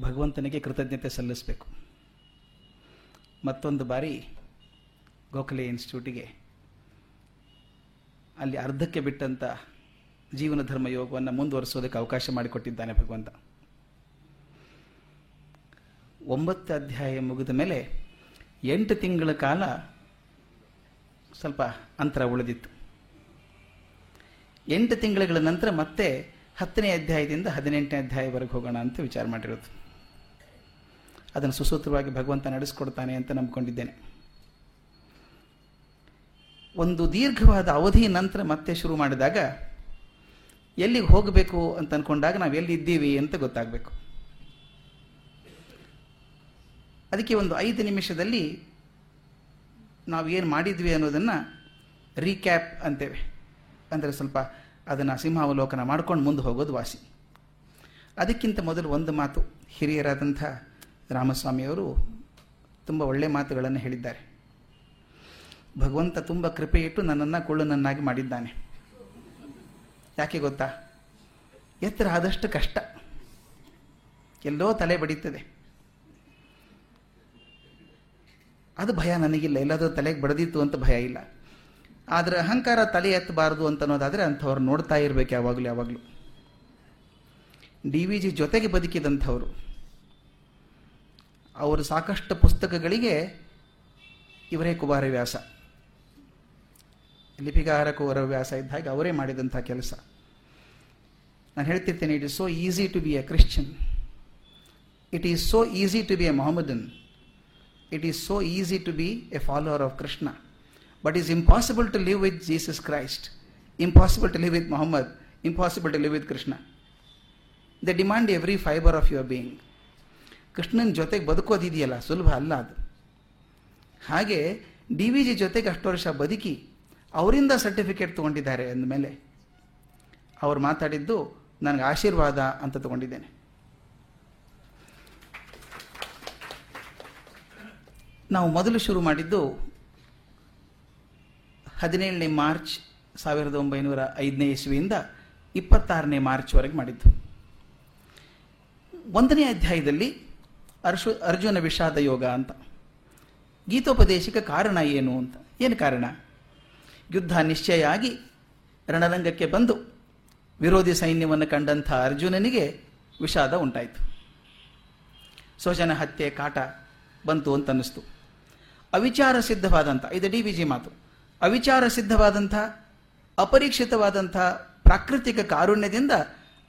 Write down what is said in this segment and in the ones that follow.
ಭಗವಂತನಿಗೆ ಕೃತಜ್ಞತೆ ಸಲ್ಲಿಸಬೇಕು. ಮತ್ತೊಂದು ಬಾರಿ ಗೋಖಲೆ ಇನ್ಸ್ಟಿಟ್ಯೂಟಿಗೆ ಅಲ್ಲಿ ಅರ್ಧಕ್ಕೆ ಬಿಟ್ಟಂಥ ಜೀವನ ಧರ್ಮ ಯೋಗವನ್ನು ಮುಂದುವರಿಸೋದಕ್ಕೆ ಅವಕಾಶ ಮಾಡಿಕೊಟ್ಟಿದ್ದಾನೆ ಭಗವಂತ. ಒಂಬತ್ತು ಅಧ್ಯಾಯ ಮುಗಿದ ಮೇಲೆ ಎಂಟು ತಿಂಗಳ ಕಾಲ ಸ್ವಲ್ಪ ಅಂತರ ಉಳಿದಿತ್ತು. ಎಂಟು ತಿಂಗಳ ನಂತರ ಮತ್ತೆ ಹತ್ತನೇ ಅಧ್ಯಾಯದಿಂದ ಹದಿನೆಂಟನೇ ಅಧ್ಯಾಯವರೆಗೆ ಹೋಗೋಣ ಅಂತ ವಿಚಾರ ಮಾಡಿರೋದು. ಅದನ್ನು ಸುಸೂತ್ರವಾಗಿ ಭಗವಂತ ನಡೆಸ್ಕೊಡ್ತಾನೆ ಅಂತ ನಂಬ್ಕೊಂಡಿದ್ದೇನೆ. ಒಂದು ದೀರ್ಘವಾದ ಅವಧಿ ನಂತರ ಮತ್ತೆ ಶುರು ಮಾಡಿದಾಗ, ಎಲ್ಲಿಗೆ ಹೋಗಬೇಕು ಅಂತ ಅಂದ್ಕೊಂಡಾಗ ನಾವು ಎಲ್ಲಿದ್ದೀವಿ ಅಂತ ಗೊತ್ತಾಗಬೇಕು. ಅದಕ್ಕೆ ಒಂದು ಐದು ನಿಮಿಷದಲ್ಲಿ ನಾವು ಏನು ಮಾಡಿದ್ವಿ ಅನ್ನೋದನ್ನು ರೀಕ್ಯಾಪ್ ಅಂತೇವೆ. ಅಂದರೆ ಸ್ವಲ್ಪ ಅದನ್ನು ಸಿಂಹಾವಲೋಕನ ಮಾಡ್ಕೊಂಡು ಮುಂದೆ ಹೋಗೋದು ವಾಸಿ. ಅದಕ್ಕಿಂತ ಮೊದಲು ಒಂದು ಮಾತು ಹಿರಿಯರಾದಂಥ ರಾಮಸ್ವಾಮಿಯವರು ತುಂಬ ಒಳ್ಳೆಯ ಮಾತುಗಳನ್ನು ಹೇಳಿದ್ದಾರೆ. ಭಗವಂತ ತುಂಬ ಕೃಪೆ ಇಟ್ಟು ನನ್ನನ್ನು ಕುಳ್ಳನನ್ನಾಗಿ ಮಾಡಿದ್ದಾನೆ. ಯಾಕೆ ಗೊತ್ತಾ? ಎತ್ತರ ಆದಷ್ಟು ಕಷ್ಟ. ಎಲ್ಲೋ ತಲೆ ಬಡಿತದೆ. ಅದು ಭಯ ನನಗಿಲ್ಲ. ಎಲ್ಲಾದರೂ ತಲೆಗೆ ಬಡದಿತ್ತು ಅಂತ ಭಯ ಇಲ್ಲ. ಆದರೆ ಅಹಂಕಾರ ತಲೆ ಎತ್ತಬಾರದು ಅಂತ ಅನ್ನೋದಾದರೆ ಅಂಥವ್ರು ನೋಡ್ತಾ ಇರಬೇಕು ಯಾವಾಗಲೂ ಯಾವಾಗಲೂ. ಡಿ ವಿ ಜಿ ಜೊತೆಗೆ ಬದುಕಿದಂಥವ್ರು. ಅವರು ಸಾಕಷ್ಟು ಪುಸ್ತಕಗಳಿಗೆ ಇವರೇ ಕುಮಾರವ್ಯಾಸ. ಲಿಪಿಗಾರ ಕುಮಾರವ್ಯಾಸ ಇದ್ದ ಹಾಗೆ ಅವರೇ ಮಾಡಿದಂಥ ಕೆಲಸ. ನಾನು ಹೇಳ್ತಿರ್ತೇನೆ it is so easy to be a Christian it is so easy to be a Mohammedan it is so easy to be a follower of Krishna but is impossible to live with Jesus Christ impossible to live with Mohammed impossible to live with Krishna the demand every fibre of your being ಕೃಷ್ಣನ ಜೊತೆಗೆ ಬದುಕೋದಿದೆಯಲ್ಲ, ಸುಲಭ ಅಲ್ಲ ಅದು. ಹಾಗೆ D V G ಜೊತೆಗೆ ಅಷ್ಟು ವರ್ಷ ಬದುಕಿ ಅವರಿಂದ ಸರ್ಟಿಫಿಕೇಟ್ ತೊಗೊಂಡಿದ್ದಾರೆ ಅಂದಮೇಲೆ ಅವ್ರು ಮಾತಾಡಿದ್ದು, ನನಗೆ ಆಶೀರ್ವಾದ ಅಂತ ತಗೊಂಡಿದ್ದೇನೆ. ನಾವು ಮೊದಲು ಶುರು ಮಾಡಿದ್ದು ಹದಿನೇಳನೇ ಮಾರ್ಚ್ ಸಾವಿರದ ಒಂಬೈನೂರ ಐದನೇ ಇಸ್ವಿಯಿಂದ ಇಪ್ಪತ್ತಾರನೇ ಮಾರ್ಚ್ವರೆಗೆ ಮಾಡಿದ್ದು. ಒಂದನೇ ಅಧ್ಯಾಯದಲ್ಲಿ ಅರ್ಶು ಅರ್ಜುನ ವಿಷಾದ ಯೋಗ ಅಂತ. ಗೀತೋಪದೇಶಕ್ಕೆ ಕಾರಣ ಏನು ಅಂತ. ಏನು ಕಾರಣ? ಯುದ್ಧ ನಿಶ್ಚಯ ಆಗಿ ರಣರಂಗಕ್ಕೆ ಬಂದು ವಿರೋಧಿ ಸೈನ್ಯವನ್ನು ಕಂಡಂಥ ಅರ್ಜುನನಿಗೆ ವಿಷಾದ ಉಂಟಾಯಿತು. ಸ್ವಜನ ಹತ್ಯೆ, ಕಾಟ ಬಂತು ಅಂತ ಅನ್ನಿಸ್ತು ಅವಿಚಾರ ಸಿದ್ಧವಾದಂಥ, ಇದು ಡಿ ವಿ ಜಿ ಮಾತು. ಅವಿಚಾರ ಸಿದ್ಧವಾದಂಥ, ಅಪರೀಕ್ಷಿತವಾದಂಥ ಪ್ರಾಕೃತಿಕ ಕಾರುಣ್ಯದಿಂದ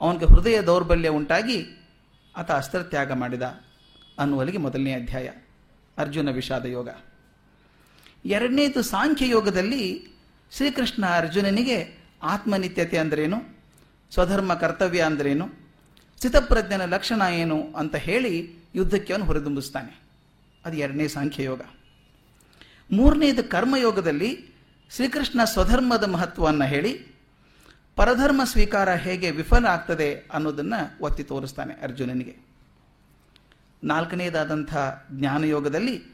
ಅವನಿಗೆ ಹೃದಯ ದೌರ್ಬಲ್ಯ ಉಂಟಾಗಿ ಆತ ಅಸ್ತ್ರತ್ಯಾಗ ಮಾಡಿದ. ಅನ್ನುವಲ್ಲಿಗೆ ಮೊದಲನೇ ಅಧ್ಯಾಯ, ಅರ್ಜುನ ವಿಷಾದ ಯೋಗ. ಎರಡನೇದು ಸಾಂಖ್ಯ ಯೋಗದಲ್ಲಿ ಶ್ರೀಕೃಷ್ಣ ಅರ್ಜುನನಿಗೆ ಆತ್ಮನಿತ್ಯತೆ ಅಂದ್ರೇನು, ಸ್ವಧರ್ಮ ಕರ್ತವ್ಯ ಅಂದ್ರೇನು ಸ್ಥಿತಪ್ರಜ್ಞನ ಲಕ್ಷಣ ಏನು ಅಂತ ಹೇಳಿ ಯುದ್ಧಕ್ಕೆ ಅವನು ಹೊರದುಂಬಿಸ್ತಾನೆ. ಅದು ಎರಡನೇ ಸಾಂಖ್ಯಯೋಗ ಮೂರನೇದು ಕರ್ಮಯೋಗದಲ್ಲಿ ಶ್ರೀಕೃಷ್ಣ ಸ್ವಧರ್ಮದ ಮಹತ್ವವನ್ನು ಹೇಳಿ, ಪರಧರ್ಮ ಸ್ವೀಕಾರ ಹೇಗೆ ವಿಫಲ ಆಗ್ತದೆ ಅನ್ನೋದನ್ನು ಒತ್ತಿ ತೋರಿಸ್ತಾನೆ ಅರ್ಜುನನಿಗೆ. ನಾಲ್ಕನೇದಾದಂಥ ಜ್ಞಾನಯೋಗದಲ್ಲಿ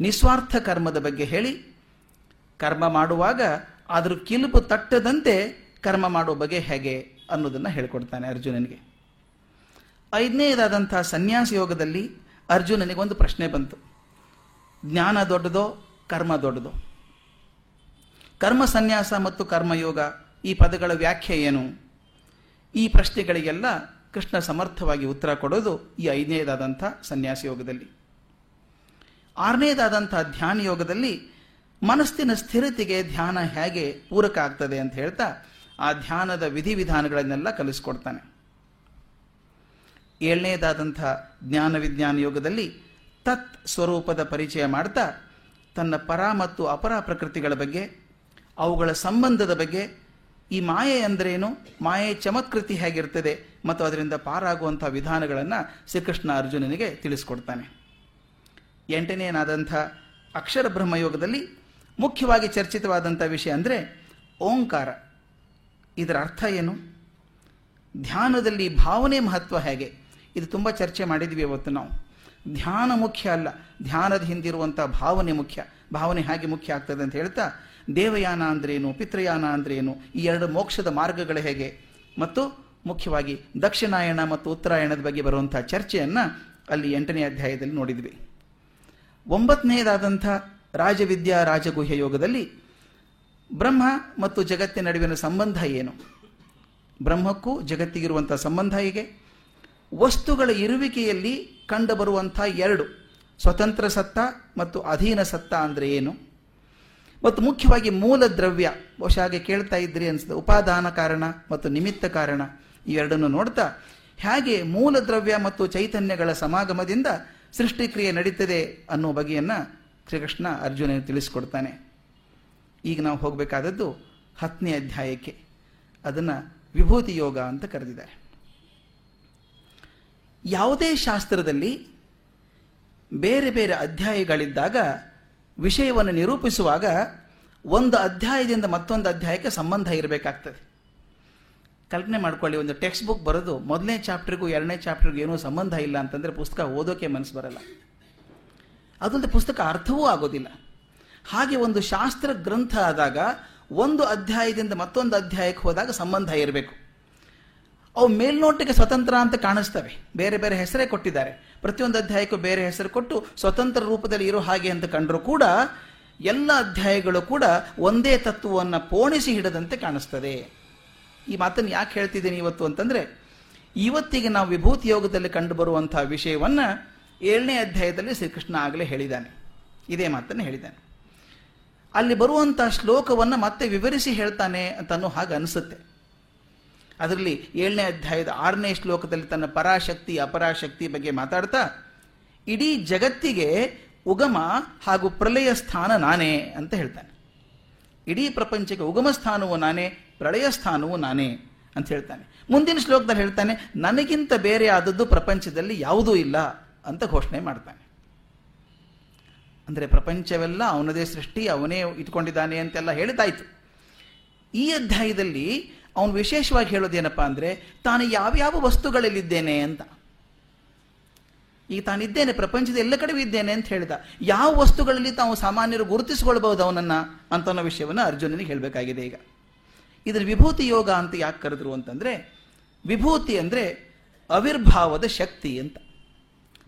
ನಿಸ್ವಾರ್ಥ ಕರ್ಮದ ಬಗ್ಗೆ ಹೇಳಿ, ಕರ್ಮ ಮಾಡುವಾಗ ಅದರ ಕಿಲುಪು ತಟ್ಟದಂತೆ ಕರ್ಮ ಮಾಡೋ ಬಗೆ ಹೇಗೆ ಅನ್ನೋದನ್ನು ಹೇಳ್ಕೊಡ್ತಾನೆ ಅರ್ಜುನನಿಗೆ. ಐದನೇದಾದಂಥ ಸನ್ಯಾಸ ಯೋಗದಲ್ಲಿ ಅರ್ಜುನನಿಗೆ ಒಂದು ಪ್ರಶ್ನೆ ಬಂತು. ಜ್ಞಾನ ದೊಡ್ಡದೋ, ಕರ್ಮ ದೊಡ್ಡದೋ? ಕರ್ಮ ಸನ್ಯಾಸ ಮತ್ತು ಕರ್ಮಯೋಗ ಈ ಪದಗಳ ವ್ಯಾಖ್ಯೆ ಏನು? ಈ ಪ್ರಶ್ನೆಗಳಿಗೆಲ್ಲ ಕೃಷ್ಣ ಸಮರ್ಥವಾಗಿ ಉತ್ತರ ಕೊಡೋದು ಈ ಐದನೇದಾದಂಥ ಸನ್ಯಾಸ ಯೋಗದಲ್ಲಿ. ಆರನೇದಾದಂಥ ಧ್ಯಾನ ಯೋಗದಲ್ಲಿ ಮನಸ್ಸಿನ ಸ್ಥಿರತೆಗೆ ಧ್ಯಾನ ಹೇಗೆ ಪೂರಕ ಆಗ್ತದೆ ಅಂತ ಹೇಳ್ತಾ ಆ ಧ್ಯಾನದ ವಿಧಿವಿಧಾನಗಳನ್ನೆಲ್ಲ ಕಲಿಸ್ಕೊಡ್ತಾನೆ. ಏಳನೇದಾದಂಥ ಜ್ಞಾನ ವಿಜ್ಞಾನ ಯೋಗದಲ್ಲಿ ತತ್ ಸ್ವರೂಪದ ಪರಿಚಯ ಮಾಡ್ತಾ ತನ್ನ ಪರ ಮತ್ತು ಅಪರ ಪ್ರಕೃತಿಗಳ ಬಗ್ಗೆ, ಅವುಗಳ ಸಂಬಂಧದ ಬಗ್ಗೆ ಈ ಮಾಯೆ ಅಂದ್ರೇನು? ಮಾಯೆ ಚಮತ್ಕೃತಿ ಹೇಗಿರ್ತದೆ? ಮತ್ತು ಅದರಿಂದ ಪಾರಾಗುವಂಥ ವಿಧಾನಗಳನ್ನು ಶ್ರೀಕೃಷ್ಣ ಅರ್ಜುನನಿಗೆ ತಿಳಿಸ್ಕೊಡ್ತಾನೆ. ಎಂಟನೇನಾದಂಥ ಅಕ್ಷರ ಬ್ರಹ್ಮಯೋಗದಲ್ಲಿ ಮುಖ್ಯವಾಗಿ ಚರ್ಚಿತವಾದಂಥ ವಿಷಯ ಅಂದರೆ ಓಂಕಾರ. ಇದರ ಅರ್ಥ ಏನು? ಧ್ಯಾನದಲ್ಲಿ ಭಾವನೆ ಮಹತ್ವ ಹೇಗೆ? ಇದು ತುಂಬ ಚರ್ಚೆ ಮಾಡಿದ್ವಿ ಇವತ್ತು ನಾವು. ಧ್ಯಾನ ಮುಖ್ಯ ಅಲ್ಲ. ಧ್ಯಾನದ ಹಿಂದಿರುವಂಥ ಭಾವನೆ ಮುಖ್ಯ. ಭಾವನೆ ಹೇಗೆ ಮುಖ್ಯ ಆಗ್ತದೆ ಅಂತ ಹೇಳ್ತಾ ದೇವಯಾನ ಅಂದ್ರೇನು, ಪಿತೃಯಾನ ಅಂದ್ರೇನು, ಈ ಎರಡು ಮೋಕ್ಷದ ಮಾರ್ಗಗಳು ಹೇಗೆ? ಮತ್ತು ಮುಖ್ಯವಾಗಿ ದಕ್ಷಿಣಾಯಣ ಮತ್ತು ಉತ್ತರಾಯಣದ ಬಗ್ಗೆ ಬರುವಂತಹ ಚರ್ಚೆಯನ್ನು ಅಲ್ಲಿ ಎಂಟನೇ ಅಧ್ಯಾಯದಲ್ಲಿ ನೋಡಿದ್ವಿ. ಒಂಬತ್ತನೆಯದಾದಂಥ ರಾಜವಿದ್ಯಾ ರಾಜಗುಹ್ಯ ಯೋಗದಲ್ಲಿ ಬ್ರಹ್ಮ ಮತ್ತು ಜಗತ್ತಿನ ನಡುವಿನ ಸಂಬಂಧ ಏನು? ಬ್ರಹ್ಮಕ್ಕೂ ಜಗತ್ತಿಗಿರುವಂಥ ಸಂಬಂಧ ಹೇಗೆ? ವಸ್ತುಗಳ ಇರುವಿಕೆಯಲ್ಲಿ ಕಂಡುಬರುವಂಥ ಎರಡು, ಸ್ವತಂತ್ರ ಸತ್ತ ಮತ್ತು ಅಧೀನ ಸತ್ತ ಅಂದರೆ ಏನು? ಮತ್ತು ಮುಖ್ಯವಾಗಿ ಮೂಲ ದ್ರವ್ಯ ಬಹುಶಃ ಹಾಗೆ ಕೇಳ್ತಾ ಇದ್ರಿ ಅನಿಸ್ತದೆ ಉಪಾದಾನ ಕಾರಣ ಮತ್ತು ನಿಮಿತ್ತ ಕಾರಣ ಈ ಎರಡನ್ನು ನೋಡ್ತಾ ಹೇಗೆ ಮೂಲ ದ್ರವ್ಯ ಮತ್ತು ಚೈತನ್ಯಗಳ ಸಮಾಗಮದಿಂದ ಸೃಷ್ಟಿಕ್ರಿಯೆ ನಡೀತದೆ ಅನ್ನೋ ಬಗೆಯನ್ನು ಶ್ರೀಕೃಷ್ಣ ಅರ್ಜುನ ತಿಳಿಸ್ಕೊಡ್ತಾನೆ. ಈಗ ನಾವು ಹೋಗಬೇಕಾದದ್ದು ಹತ್ತನೇ ಅಧ್ಯಾಯಕ್ಕೆ. ಅದನ್ನು ವಿಭೂತಿ ಯೋಗ ಅಂತ ಕರೆದಿದ್ದಾರೆ. ಯಾವುದೇ ಶಾಸ್ತ್ರದಲ್ಲಿ ಬೇರೆ ಬೇರೆ ಅಧ್ಯಾಯಗಳಿದ್ದಾಗ ವಿಷಯವನ್ನು ನಿರೂಪಿಸುವಾಗ ಒಂದು ಅಧ್ಯಾಯದಿಂದ ಮತ್ತೊಂದು ಅಧ್ಯಾಯಕ್ಕೆ ಸಂಬಂಧ ಇರಬೇಕಾಗ್ತದೆ. ಕಲ್ಪನೆ ಮಾಡ್ಕೊಳ್ಳಿ, ಒಂದು ಟೆಕ್ಸ್ಟ್ ಬುಕ್ ಬರೋದು ಮೊದಲನೇ ಚಾಪ್ಟರ್ಗೂ ಎರಡನೇ ಚಾಪ್ಟರ್ಗೂ ಏನೂ ಸಂಬಂಧ ಇಲ್ಲ ಅಂತಂದರೆ ಪುಸ್ತಕ ಓದೋಕೆ ಮನಸ್ಸು ಬರಲ್ಲ. ಅದೊಂದು ಪುಸ್ತಕ ಅರ್ಥವೂ ಆಗೋದಿಲ್ಲ. ಹಾಗೆ ಒಂದು ಶಾಸ್ತ್ರ ಗ್ರಂಥ ಆದಾಗ ಒಂದು ಅಧ್ಯಾಯದಿಂದ ಮತ್ತೊಂದು ಅಧ್ಯಾಯಕ್ಕೆ ಹೋದಾಗ ಸಂಬಂಧ ಇರಬೇಕು. ಅವು ಮೇಲ್ನೋಟಕ್ಕೆ ಸ್ವತಂತ್ರ ಅಂತ ಕಾಣಿಸ್ತವೆ. ಬೇರೆ ಬೇರೆ ಹೆಸರೇ ಕೊಟ್ಟಿದ್ದಾರೆ. ಪ್ರತಿಯೊಂದು ಅಧ್ಯಾಯಕ್ಕೂ ಬೇರೆ ಹೆಸರು ಕೊಟ್ಟು ಸ್ವತಂತ್ರ ರೂಪದಲ್ಲಿ ಇರೋ ಹಾಗೆ ಅಂತ ಕಂಡರೂ ಕೂಡ ಎಲ್ಲ ಅಧ್ಯಾಯಗಳು ಕೂಡ ಒಂದೇ ತತ್ವವನ್ನು ಪೋಣಿಸಿ ಹಿಡದಂತೆ ಕಾಣಿಸ್ತದೆ. ಈ ಮಾತನ್ನು ಯಾಕೆ ಹೇಳ್ತಿದ್ದೀನಿ ಇವತ್ತು ಅಂತಂದರೆ, ಇವತ್ತಿಗೆ ನಾವು ವಿಭೂತಿ ಯೋಗದಲ್ಲಿ ಕಂಡುಬರುವಂತಹ ವಿಷಯವನ್ನು ಏಳನೇ ಅಧ್ಯಾಯದಲ್ಲಿ ಶ್ರೀಕೃಷ್ಣ ಆಗಲೇ ಹೇಳಿದ್ದಾನೆ. ಇದೇ ಮಾತನ್ನು ಹೇಳಿದ್ದಾನೆ. ಅಲ್ಲಿ ಬರುವಂತಹ ಶ್ಲೋಕವನ್ನು ಮತ್ತೆ ವಿವರಿಸಿ ಹೇಳ್ತಾನೆ ಅಂತ ಅನ್ನೋ ಹಾಗೆ ಅನಿಸುತ್ತೆ. ಅದರಲ್ಲಿ ಏಳನೇ ಅಧ್ಯಾಯದ ಆರನೇ ಶ್ಲೋಕದಲ್ಲಿ ತನ್ನ ಪರಾಶಕ್ತಿ, ಅಪರಾಶಕ್ತಿ ಬಗ್ಗೆ ಮಾತಾಡ್ತಾ, ಇಡೀ ಜಗತ್ತಿಗೆ ಉಗಮ ಹಾಗೂ ಪ್ರಲಯ ಸ್ಥಾನ ನಾನೇ ಅಂತ ಹೇಳ್ತಾನೆ. ಇಡೀ ಪ್ರಪಂಚಕ್ಕೆ ಉಗಮ ಸ್ಥಾನವು ನಾನೇ, ಪ್ರಳಯ ಸ್ಥಾನವು ನಾನೇ ಅಂತ ಹೇಳ್ತಾನೆ. ಮುಂದಿನ ಶ್ಲೋಕದಲ್ಲಿ ಹೇಳ್ತಾನೆ, ನನಗಿಂತ ಬೇರೆ ಆದದ್ದು ಪ್ರಪಂಚದಲ್ಲಿ ಯಾವುದೂ ಇಲ್ಲ ಅಂತ ಘೋಷಣೆ ಮಾಡ್ತಾನೆ. ಅಂದರೆ ಪ್ರಪಂಚವೆಲ್ಲ ಅವನದೇ ಸೃಷ್ಟಿ, ಅವನೇ ಇಟ್ಕೊಂಡಿದ್ದಾನೆ ಅಂತೆಲ್ಲ ಹೇಳಿದಾಯಿತು ಈ ಅಧ್ಯಾಯದಲ್ಲಿ ಅವನು ವಿಶೇಷವಾಗಿ ಹೇಳೋದೇನಪ್ಪ ಅಂದರೆ, ತಾನು ಯಾವ್ಯಾವ ವಸ್ತುಗಳಲ್ಲಿದ್ದೇನೆ ಅಂತ. ಈಗ ತಾನಿದ್ದೇನೆ, ಪ್ರಪಂಚದ ಎಲ್ಲ ಕಡೆ ಇದ್ದೇನೆ ಅಂತ ಹೇಳಿದ. ಯಾವ ವಸ್ತುಗಳಲ್ಲಿ ತಾವು ಸಾಮಾನ್ಯರು ಗುರುತಿಸಿಕೊಳ್ಬಹುದು ಅವನನ್ನ ಅಂತ ವಿಷಯವನ್ನು ಅರ್ಜುನನಿಗೆ ಹೇಳಬೇಕಾಗಿದೆ ಈಗ. ಇದರ ವಿಭೂತಿ ಯೋಗ ಅಂತ ಯಾಕೆ ಕರೆದ್ರು ಅಂತಂದ್ರೆ, ವಿಭೂತಿ ಅಂದರೆ ಅವಿರ್ಭಾವದ ಶಕ್ತಿ ಅಂತ.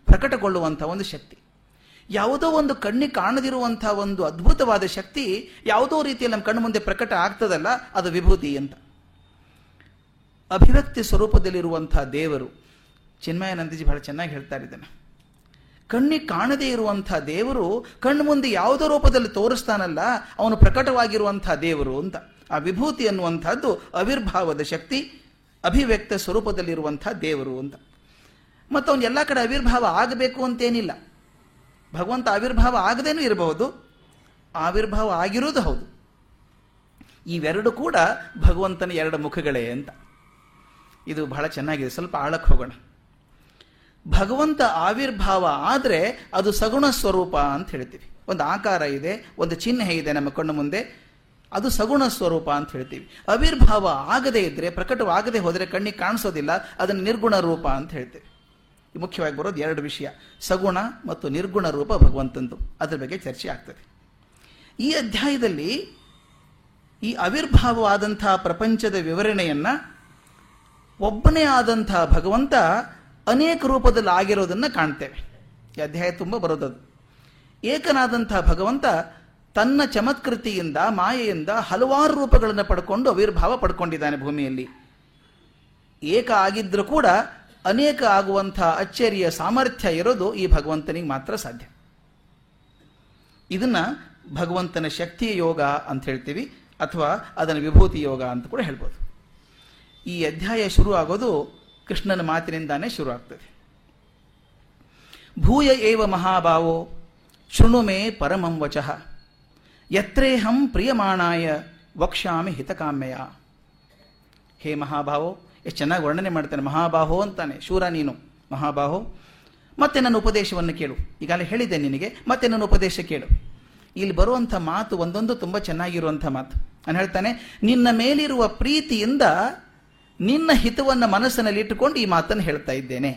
ಪ್ರಕಟಗೊಳ್ಳುವಂಥ ಒಂದು ಶಕ್ತಿ. ಯಾವುದೋ ಒಂದು ಕಣ್ಣಿಗೆ ಕಾಣದಿರುವಂಥ ಒಂದು ಅದ್ಭುತವಾದ ಶಕ್ತಿ ಯಾವುದೋ ರೀತಿಯಲ್ಲಿ ನಮ್ಮ ಕಣ್ಣು ಮುಂದೆ ಪ್ರಕಟ ಆಗ್ತದಲ್ಲ, ಅದು ವಿಭೂತಿ ಅಂತ. ಅಭಿವ್ಯಕ್ತಿ ಸ್ವರೂಪದಲ್ಲಿರುವಂಥ ದೇವರು ಚಿನ್ಮಯಾನಂದಜಿ ಬಹಳ ಚೆನ್ನಾಗಿ ಹೇಳ್ತಾ ಇದ್ದಾನೆ. ಕಣ್ಣಿಗೆ ಕಾಣದೇ ಇರುವಂಥ ದೇವರು ಕಣ್ಣು ಮುಂದೆ ಯಾವುದೋ ರೂಪದಲ್ಲಿ ತೋರಿಸ್ತಾನಲ್ಲ, ಅವನು ಪ್ರಕಟವಾಗಿರುವಂಥ ದೇವರು ಅಂತ. ಆ ವಿಭೂತಿ ಅನ್ನುವಂಥದ್ದು ಅವಿರ್ಭಾವದ ಶಕ್ತಿ, ಅಭಿವ್ಯಕ್ತ ಸ್ವರೂಪದಲ್ಲಿರುವಂಥ ದೇವರು ಅಂತ. ಮತ್ತು ಅವನು ಎಲ್ಲ ಕಡೆ ಆವಿರ್ಭಾವ ಆಗಬೇಕು ಅಂತೇನಿಲ್ಲ. ಭಗವಂತ ಆವಿರ್ಭಾವ ಆಗದೇನೂ ಇರಬಹುದು, ಆವಿರ್ಭಾವ ಆಗಿರೋದು ಹೌದು. ಇವೆರಡು ಕೂಡ ಭಗವಂತನ ಎರಡು ಮುಖಗಳೇ ಅಂತ. ಇದು ಬಹಳ ಚೆನ್ನಾಗಿದೆ. ಸ್ವಲ್ಪ ಆಳಕ್ಕೆ ಹೋಗೋಣ. ಭಗವಂತ ಆವಿರ್ಭಾವ ಆದರೆ ಅದು ಸಗುಣ ಸ್ವರೂಪ ಅಂತ ಹೇಳ್ತೀವಿ. ಒಂದು ಆಕಾರ ಇದೆ, ಒಂದು ಚಿಹ್ನೆ ಇದೆ ನಮ್ಮ ಕಣ್ಣು ಮುಂದೆ, ಅದು ಸಗುಣ ಸ್ವರೂಪ ಅಂತ ಹೇಳ್ತೀವಿ. ಅವಿರ್ಭಾವ ಆಗದೇ ಇದ್ರೆ, ಪ್ರಕಟವಾಗದೆ ಹೋದರೆ ಕಣ್ಣಿಗೆ ಕಾಣಿಸೋದಿಲ್ಲ, ಅದನ್ನು ನಿರ್ಗುಣ ರೂಪ ಅಂತ ಹೇಳ್ತೀವಿ. ಮುಖ್ಯವಾಗಿ ಬರೋದು ಎರಡು ವಿಷಯ. ಸಗುಣ ಮತ್ತು ನಿರ್ಗುಣ ರೂಪ ಭಗವಂತಂದು. ಅದರ ಬಗ್ಗೆ ಚರ್ಚೆ ಆಗ್ತದೆ. ಈ ಅಧ್ಯಾಯದಲ್ಲಿ ಈ ಅವಿರ್ಭಾವವಾದಂತಹ ಪ್ರಪಂಚದ ವಿವರಣೆಯನ್ನ ಒಬ್ಬನೇ ಆದಂತಹ ಭಗವಂತ ಅನೇಕ ರೂಪದಲ್ಲಿ ಆಗಿರೋದನ್ನು ಕಾಣ್ತೇವೆ. ಈ ಅಧ್ಯಾಯ ತುಂಬ ಬರೋದದು. ಏಕನಾದಂಥ ಭಗವಂತ ತನ್ನ ಚಮತ್ಕೃತಿಯಿಂದ, ಮಾಯೆಯಿಂದ ಹಲವಾರು ರೂಪಗಳನ್ನು ಪಡ್ಕೊಂಡು ಅವಿರ್ಭಾವ ಪಡ್ಕೊಂಡಿದ್ದಾನೆ ಭೂಮಿಯಲ್ಲಿ. ಏಕ ಆಗಿದ್ದರೂ ಕೂಡ ಅನೇಕ ಆಗುವಂಥ ಅಚ್ಚರಿಯ ಸಾಮರ್ಥ್ಯ ಇರೋದು ಈ ಭಗವಂತನಿಗೆ ಮಾತ್ರ ಸಾಧ್ಯ. ಇದನ್ನು ಭಗವಂತನ ಶಕ್ತಿಯ ಯೋಗ ಅಂತ ಹೇಳ್ತೀವಿ, ಅಥವಾ ಅದನ್ನು ವಿಭೂತಿ ಯೋಗ ಅಂತ ಕೂಡ ಹೇಳ್ಬೋದು. ಈ ಅಧ್ಯಾಯ ಶುರು ಆಗೋದು ಕೃಷ್ಣನ ಮಾತಿನಿಂದಾನೇ ಶುರು ಆಗ್ತದೆ ಭೂಯ ಏವ ಮಹಾಭಾವೋ, ಶೃಣು ಮೇ ಪರಮಂ ವಚಃ, ಯತ್ರೇಹಂ ಪ್ರಿಯಮಾಣಾಯ ವಕ್ಷಾಮಿ ಹಿತಕಾಮ್ಯಯ. ಹೇ ಮಹಾಭಾವೋ, ಎಷ್ಟು ಚೆನ್ನಾಗಿ ವರ್ಣನೆ ಮಾಡ್ತಾನೆ ಮಹಾಬಾಹೋ ಅಂತಾನೆ, ಶೂರ ನೀನು ಮಹಾಬಾಹೋ ಮತ್ತೆ ನನ್ನ ಉಪದೇಶವನ್ನು ಕೇಳು. ಈಗಾಗಲೇ ಹೇಳಿದೆ ನಿನಗೆ, ಮತ್ತೆ ನನ್ನ ಉಪದೇಶ ಕೇಳು. ಇಲ್ಲಿ ಬರುವಂಥ ಮಾತು ಒಂದೊಂದು ತುಂಬ ಚೆನ್ನಾಗಿರುವಂಥ ಮಾತು. ನಾನು ಹೇಳ್ತಾನೆ, ನಿನ್ನ ಮೇಲಿರುವ ಪ್ರೀತಿಯಿಂದ ನಿನ್ನ ಹಿತವನ್ನು ಮನಸ್ಸಿನಲ್ಲಿ ಇಟ್ಟುಕೊಂಡು ಈ ಮಾತನ್ನು ಹೇಳ್ತಾ ಇದ್ದೇನೆ.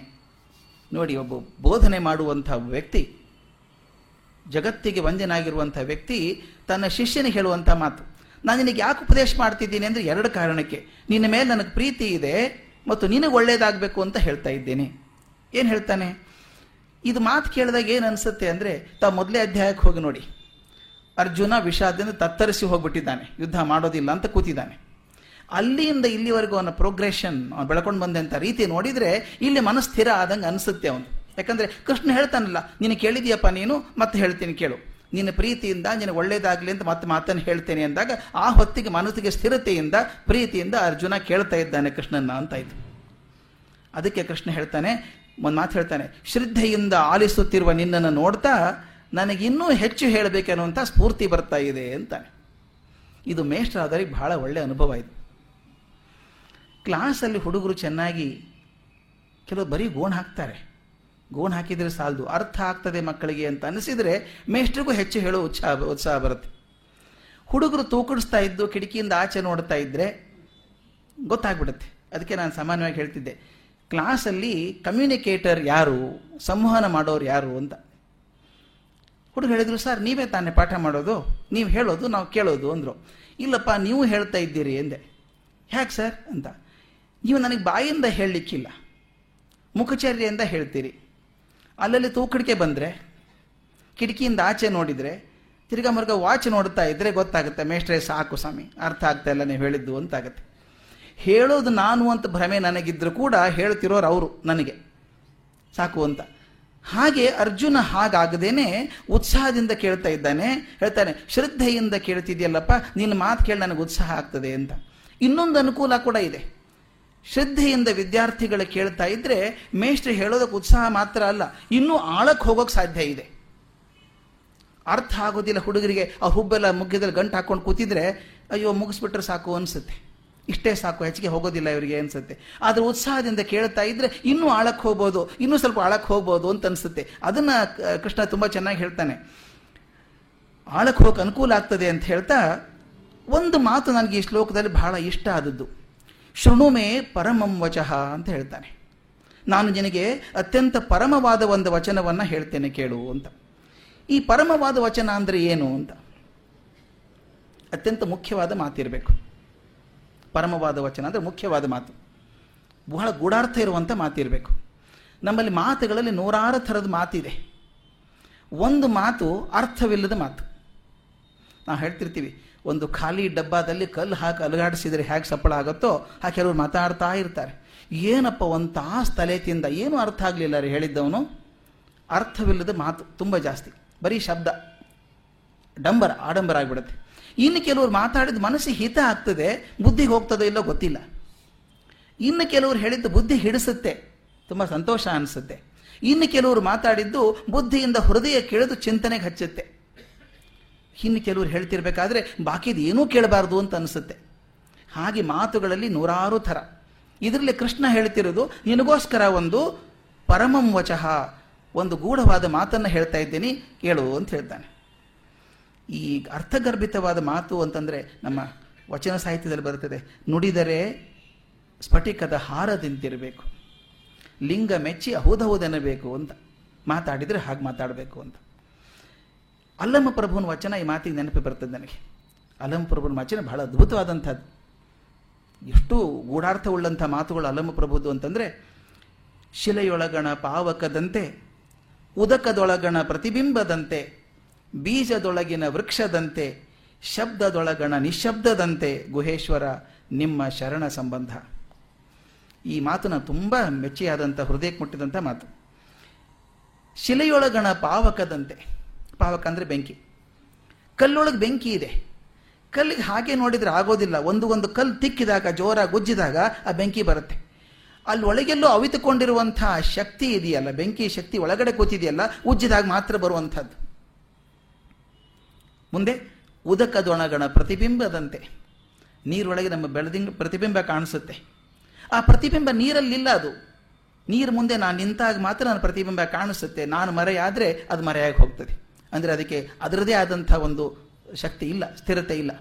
ನೋಡಿ, ಒಬ್ಬ ಬೋಧನೆ ಮಾಡುವಂಥ ವ್ಯಕ್ತಿ, ಜಗತ್ತಿಗೆ ವಂದ್ಯನಾಗಿರುವಂಥ ವ್ಯಕ್ತಿ ತನ್ನ ಶಿಷ್ಯನಿಗೆ ಹೇಳುವಂಥ ಮಾತು, ನಾನು ನಿನಗೆ ಯಾಕೆ ಉಪದೇಶ ಮಾಡ್ತಿದ್ದೀನಿ? ಅಂದರೆ ಎರಡು ಕಾರಣಕ್ಕೆ. ನಿನ್ನ ಮೇಲೆ ನನಗೆ ಪ್ರೀತಿ ಇದೆ ಮತ್ತು ನಿನಗೆ ಒಳ್ಳೇದಾಗಬೇಕು ಅಂತ ಹೇಳ್ತಾ ಇದ್ದೇನೆ. ಏನು ಹೇಳ್ತಾನೆ? ಇದು ಮಾತು ಕೇಳಿದಾಗ ಏನು ಅನಿಸುತ್ತೆ ಅಂದರೆ, ತಾವು ಮೊದಲೇ ಅಧ್ಯಾಯಕ್ಕೆ ಹೋಗಿ ನೋಡಿ. ಅರ್ಜುನ ವಿಷಾದದಿಂದ ತತ್ತರಿಸಿ ಹೋಗ್ಬಿಟ್ಟಿದ್ದಾನೆ. ಯುದ್ಧ ಮಾಡೋದಿಲ್ಲ ಅಂತ ಕೂತಿದ್ದಾನೆ. ಅಲ್ಲಿಂದ ಇಲ್ಲಿವರೆಗೂ ಅವನ ಪ್ರೋಗ್ರೆಷನ್ ಅವನು ಬೆಳ್ಕೊಂಡು ಬಂದಂಥ ರೀತಿ ನೋಡಿದರೆ ಇಲ್ಲಿ ಮನಸ್ಥಿರ ಆದಂಗೆ ಅನಿಸುತ್ತೆ ಅವನು ಯಾಕಂದರೆ ಕೃಷ್ಣ ಹೇಳ್ತಾನಲ್ಲ, ನೀನು ಕೇಳಿದೀಯಪ್ಪ ನೀನು, ಮತ್ತೆ ಹೇಳ್ತೀನಿ ಕೇಳು. ನಿನ್ನ ಪ್ರೀತಿಯಿಂದ, ನಿನಗೆ ಒಳ್ಳೇದಾಗಲಿ ಅಂತ ಮತ್ತೆ ಮಾತನ್ನು ಹೇಳ್ತೇನೆ ಅಂದಾಗ, ಆ ಹೊತ್ತಿಗೆ ಮನಸ್ಸಿಗೆ ಸ್ಥಿರತೆಯಿಂದ, ಪ್ರೀತಿಯಿಂದ ಅರ್ಜುನ ಕೇಳ್ತಾ ಇದ್ದಾನೆ ಕೃಷ್ಣನ ಅಂತಾಯ್ತು ಅದಕ್ಕೆ ಕೃಷ್ಣ ಹೇಳ್ತಾನೆ, ಒಂದು ಮಾತು ಹೇಳ್ತಾನೆ, ಶ್ರದ್ಧೆಯಿಂದ ಆಲಿಸುತ್ತಿರುವ ನಿನ್ನನ್ನು ನೋಡ್ತಾ ನನಗಿನ್ನೂ ಹೆಚ್ಚು ಹೇಳಬೇಕೆನ್ನುವಂಥ ಸ್ಫೂರ್ತಿ ಬರ್ತಾ ಇದೆ ಅಂತಾನೆ. ಇದು ಮೇಷ್ಟ್ರಾದವರಿಗೆ ಬಹಳ ಒಳ್ಳೆಯ ಅನುಭವ ಇದು. ಕ್ಲಾಸಲ್ಲಿ ಹುಡುಗರು ಚೆನ್ನಾಗಿ ಕೆಲವು ಬರೀ ಗೋಣ್ ಹಾಕ್ತಾರೆ. ಗೋಣ್ ಹಾಕಿದರೆ ಸಾಲದು. ಅರ್ಥ ಆಗ್ತದೆ ಮಕ್ಕಳಿಗೆ ಅಂತ ಅನಿಸಿದರೆ ಮೇಷ್ಟ್ರಿಗೂ ಹೆಚ್ಚು ಹೇಳೋ ಉತ್ಸಾಹ ಉತ್ಸಾಹ ಬರುತ್ತೆ. ಹುಡುಗರು ತೂಕಡಿಸ್ತಾ ಇದ್ದು, ಕಿಟಕಿಯಿಂದ ಆಚೆ ನೋಡ್ತಾ ಇದ್ದರೆ ಗೊತ್ತಾಗ್ಬಿಡುತ್ತೆ. ಅದಕ್ಕೆ ನಾನು ಸಾಮಾನ್ಯವಾಗಿ ಹೇಳ್ತಿದ್ದೆ. ಕ್ಲಾಸಲ್ಲಿ ಕಮ್ಯುನಿಕೇಟರ್ ಯಾರು, ಸಂವಹನ ಮಾಡೋರು ಯಾರು ಅಂತ. ಹುಡುಗರು ಹೇಳಿದ್ರು, ಸರ್, ನೀವೇ ತಾನೇ ಪಾಠ ಮಾಡೋದು? ನೀವು ಹೇಳೋದು, ನಾವು ಕೇಳೋದು, ಅಂದರು. ಇಲ್ಲಪ್ಪ, ನೀವು ಹೇಳ್ತಾ ಇದ್ದೀರಿ, ಎಂದೆ. ಯಾಕೆ ಸರ್? ಅಂತ. ನೀವು ನನಗೆ ಬಾಯಿಂದ ಹೇಳಲಿಕ್ಕಿಲ್ಲ. ಮುಖಚರ್ಯೆಯಿಂದ ಹೇಳ್ತೀರಿ. ಅಲ್ಲಲ್ಲಿ ತೂಕಡಿಕೆ ಬಂದರೆ, ಕಿಟಕಿಯಿಂದ ಆಚೆ ನೋಡಿದರೆ, ತಿರ್ಗಾ ಮರ್ಗ ವಾಚ್ ನೋಡ್ತಾ ಇದ್ದರೆ ಗೊತ್ತಾಗುತ್ತೆ, ಮೇಷ್ಟ್ರೆ ಸಾಕು ಸ್ವಾಮಿ, ಅರ್ಥ ಆಗ್ತಾ ಇಲ್ಲ ನೀವು ಹೇಳಿದ್ದು ಅಂತಾಗುತ್ತೆ. ಹೇಳೋದು ನಾನು ಅಂತ ಭ್ರಮೆ ನನಗಿದ್ರು ಕೂಡ ಹೇಳ್ತಿರೋರು ಅವರು ನನಗೆ. ಸಾಕು ಅಂತ. ಹಾಗೆ ಅರ್ಜುನ ಹಾಗಾಗದೇನೆ ಉತ್ಸಾಹದಿಂದ ಕೇಳ್ತಾ ಇದ್ದಾನೆ, ಹೇಳ್ತಾನೆ, ಶ್ರದ್ಧೆಯಿಂದ ಕೇಳ್ತಿದ್ಯಲ್ಲಪ್ಪ, ನಿನ್ನ ಮಾತು ಕೇಳಿ ನನಗೆ ಉತ್ಸಾಹ ಆಗ್ತದೆ ಅಂತ. ಇನ್ನೊಂದು ಅನುಕೂಲ ಕೂಡ ಇದೆ. ಶ್ರದ್ಧೆಯಿಂದ ವಿದ್ಯಾರ್ಥಿಗಳು ಕೇಳ್ತಾ ಇದ್ರೆ ಮೇಷ್ಟ್ರು ಹೇಳೋದಕ್ಕೆ ಉತ್ಸಾಹ ಮಾತ್ರ ಅಲ್ಲ, ಇನ್ನೂ ಆಳಕ್ಕೆ ಹೋಗೋಕೆ ಸಾಧ್ಯ ಇದೆ. ಅರ್ಥ ಆಗೋದಿಲ್ಲ ಹುಡುಗರಿಗೆ, ಆ ಹುಬ್ಬೆಲ್ಲ ಮುಗ್ಗದಲ್ಲಿ ಗಂಟು ಹಾಕೊಂಡು ಕೂತಿದ್ರೆ, ಅಯ್ಯೋ, ಮುಗಿಸ್ಬಿಟ್ರೆ ಸಾಕು ಅನಿಸುತ್ತೆ. ಇಷ್ಟೇ ಸಾಕು, ಹೆಚ್ಚಿಗೆ ಹೋಗೋದಿಲ್ಲ ಇವರಿಗೆ ಅನ್ಸುತ್ತೆ. ಆದರೆ ಉತ್ಸಾಹದಿಂದ ಕೇಳ್ತಾ ಇದ್ರೆ ಇನ್ನೂ ಆಳಕ್ಕೆ ಹೋಗ್ಬೋದು, ಇನ್ನೂ ಸ್ವಲ್ಪ ಆಳಕ್ಕೆ ಹೋಗ್ಬೋದು ಅಂತ ಅನಿಸುತ್ತೆ. ಅದನ್ನ ಕೃಷ್ಣ ತುಂಬ ಚೆನ್ನಾಗಿ ಹೇಳ್ತಾನೆ. ಆಳಕ್ಕೆ ಹೋಗಕ್ಕೆ ಅನುಕೂಲ ಆಗ್ತದೆ ಅಂತ ಹೇಳ್ತಾ, ಒಂದು ಮಾತು ನನಗೆ ಈ ಶ್ಲೋಕದಲ್ಲಿ ಬಹಳ ಇಷ್ಟ ಆದದ್ದು. ಶೃಣುಮೆ ಪರಮಂ ವಚಃ ಅಂತ ಹೇಳ್ತಾನೆ. ನಾನು ನಿನಗೆ ಅತ್ಯಂತ ಪರಮವಾದ ಒಂದು ವಚನವನ್ನು ಹೇಳ್ತೇನೆ ಕೇಳು ಅಂತ. ಈ ಪರಮವಾದ ವಚನ ಅಂದರೆ ಏನು ಅಂತ? ಅತ್ಯಂತ ಮುಖ್ಯವಾದ ಮಾತಿರಬೇಕು. ಪರಮವಾದ ವಚನ ಅಂದರೆ ಮುಖ್ಯವಾದ ಮಾತು. ಬಹಳ ಗೂಢಾರ್ಥ ಇರುವಂಥ ಮಾತಿರಬೇಕು. ನಮ್ಮಲ್ಲಿ ಮಾತುಗಳಲ್ಲಿ ನೂರಾರು ಥರದ ಮಾತಿದೆ. ಒಂದು ಮಾತು ಅರ್ಥವಿಲ್ಲದ ಮಾತು. ನಾವು ಹೇಳ್ತಿರ್ತೀವಿ ಒಂದು ಖಾಲಿ ಡಬ್ಬಾದಲ್ಲಿ ಕಲ್ಲು ಹಾಕಿ ಅಲುಗಾಡಿಸಿದರೆ ಹೇಗೆ ಸಪ್ಪಳ ಆಗುತ್ತೋ ಆ ಕೆಲವರು ಮಾತಾಡ್ತಾ ಇರ್ತಾರೆ. ಏನಪ್ಪ ಒಂದು ತಾಸು ತಲೆ ತಿಂದ? ಏನು ಅರ್ಥ ಆಗಲಿಲ್ಲ ರೀ ಹೇಳಿದ್ದವನು. ಅರ್ಥವಿಲ್ಲದ ಮಾತು ತುಂಬ ಜಾಸ್ತಿ. ಬರೀ ಶಬ್ದ. ಡಂಬರ, ಆಡಂಬರ ಆಗಿಬಿಡುತ್ತೆ. ಇನ್ನು ಕೆಲವರು ಮಾತಾಡಿದ ಮನಸ್ಸಿಗೆ ಹಿತ ಆಗ್ತದೆ, ಬುದ್ಧಿಗೆ ಹೋಗ್ತದೋ ಇಲ್ಲೋ ಗೊತ್ತಿಲ್ಲ. ಇನ್ನು ಕೆಲವರು ಹೇಳಿದ್ದು ಬುದ್ಧಿ ಹಿಡಿಸುತ್ತೆ. ತುಂಬ ಸಂತೋಷ ಅನಿಸುತ್ತೆ. ಇನ್ನು ಕೆಲವರು ಮಾತಾಡಿದ್ದು ಬುದ್ಧಿಯಿಂದ ಹೃದಯ ಕೇಳಿದು ಚಿಂತನೆಗೆ ಹಚ್ಚುತ್ತೆ. ಇನ್ನು ಕೆಲವರು ಹೇಳ್ತಿರ್ಬೇಕಾದ್ರೆ ಬಾಕಿದು ಏನೂ ಕೇಳಬಾರ್ದು ಅಂತ ಅನಿಸುತ್ತೆ. ಹಾಗೆ ಮಾತುಗಳಲ್ಲಿ ನೂರಾರು ಥರ. ಇದರಲ್ಲಿ ಕೃಷ್ಣ ಹೇಳ್ತಿರೋದು, ನಿನಗೋಸ್ಕರ ಒಂದು ಪರಮಂ ವಚಃ, ಒಂದು ಗೂಢವಾದ ಮಾತನ್ನು ಹೇಳ್ತಾ ಇದ್ದೀನಿ, ಕೇಳು ಅಂತ ಹೇಳ್ತಾನೆ. ಈ ಅರ್ಥಗರ್ಭಿತವಾದ ಮಾತು ಅಂತಂದರೆ ನಮ್ಮ ವಚನ ಸಾಹಿತ್ಯದಲ್ಲಿ ಬರುತ್ತದೆ, ನುಡಿದರೆ ಸ್ಫಟಿಕದ ಹಾರದಿಂತಿರಬೇಕು, ಲಿಂಗ ಮೆಚ್ಚಿ ಅಹುದಹುದೆನ್ನಬೇಕು ಅಂತ. ಮಾತಾಡಿದರೆ ಹಾಗೆ ಮಾತಾಡಬೇಕು ಅಂತ. ಅಲ್ಲಮ್ಮ ಪ್ರಭುನ ವಚನ ಈ ಮಾತಿಗೆ ನೆನಪು ಬರ್ತದೆ ನನಗೆ. ಅಲ್ಲಮ್ಮ ಪ್ರಭುನ ವಚನ ಬಹಳ ಅದ್ಭುತವಾದಂಥದ್ದು. ಎಷ್ಟು ಗೂಢಾರ್ಥವುಳ್ಳಂಥ ಮಾತುಗಳು ಅಲ್ಲಮ್ಮ ಪ್ರಭುದು ಅಂತಂದರೆ, ಶಿಲೆಯೊಳಗಣ ಪಾವಕದಂತೆ, ಉದಕದೊಳಗಣ ಪ್ರತಿಬಿಂಬದಂತೆ, ಬೀಜದೊಳಗಿನ ವೃಕ್ಷದಂತೆ, ಶಬ್ದದೊಳಗಣ ನಿಶಬ್ದದಂತೆ ಗುಹೇಶ್ವರ ನಿಮ್ಮ ಶರಣ ಸಂಬಂಧ. ಈ ಮಾತನ್ನು ನಾನು ತುಂಬ ಮೆಚ್ಚಿಯಾದಂಥ ಹೃದಯಕ್ಕೆ ಮುಟ್ಟಿದಂಥ ಮಾತು. ಶಿಲೆಯೊಳಗಣ ಪಾವಕದಂತೆ ಪಾವಕ ಅಂದರೆ ಬೆಂಕಿ. ಕಲ್ಲೊಳಗೆ ಬೆಂಕಿ ಇದೆ. ಕಲ್ಲಿಗೆ ಹಾಗೆ ನೋಡಿದರೆ ಆಗೋದಿಲ್ಲ. ಒಂದು ಒಂದು ಕಲ್ಲು ತಿಕ್ಕಿದಾಗ ಜೋರ ಗುಜ್ಜಿದಾಗ ಆ ಬೆಂಕಿ ಬರುತ್ತೆ. ಅಲ್ಲಿ ಒಳಗೆಲ್ಲೋ ಅವಿತುಕೊಂಡಿರುವಂತಹ ಶಕ್ತಿ ಇದೆಯಲ್ಲ, ಬೆಂಕಿ ಶಕ್ತಿ ಒಳಗಡೆ ಕೂತಿದೆಯಲ್ಲ, ಉಜ್ಜಿದಾಗ ಮಾತ್ರ ಬರುವಂಥದ್ದು. ಮುಂದೆ ಉದಕದೊಣಗಣ ಪ್ರತಿಬಿಂಬದಂತೆ. ನೀರೊಳಗೆ ನಮ್ಮ ಬೆಳೆದಿಂಗ ಪ್ರತಿಬಿಂಬ ಕಾಣಿಸುತ್ತೆ. ಆ ಪ್ರತಿಬಿಂಬ ನೀರಲ್ಲಿಲ್ಲ ಅದು. ನೀರು ಮುಂದೆ ನಾನು ನಿಂತಾಗ ಮಾತ್ರ ನನ್ನ ಪ್ರತಿಬಿಂಬ ಕಾಣಿಸುತ್ತೆ. ನಾನು ಮರೆಯಾದರೆ ಅದು ಮರೆಯಾಗಿ ಹೋಗ್ತದೆ. ಅಂದರೆ ಅದಕ್ಕೆ ಅದರದೇ ಆದಂಥ ಒಂದು ಶಕ್ತಿ ಇಲ್ಲ, ಸ್ಥಿರತೆ ಇಲ್ಲ.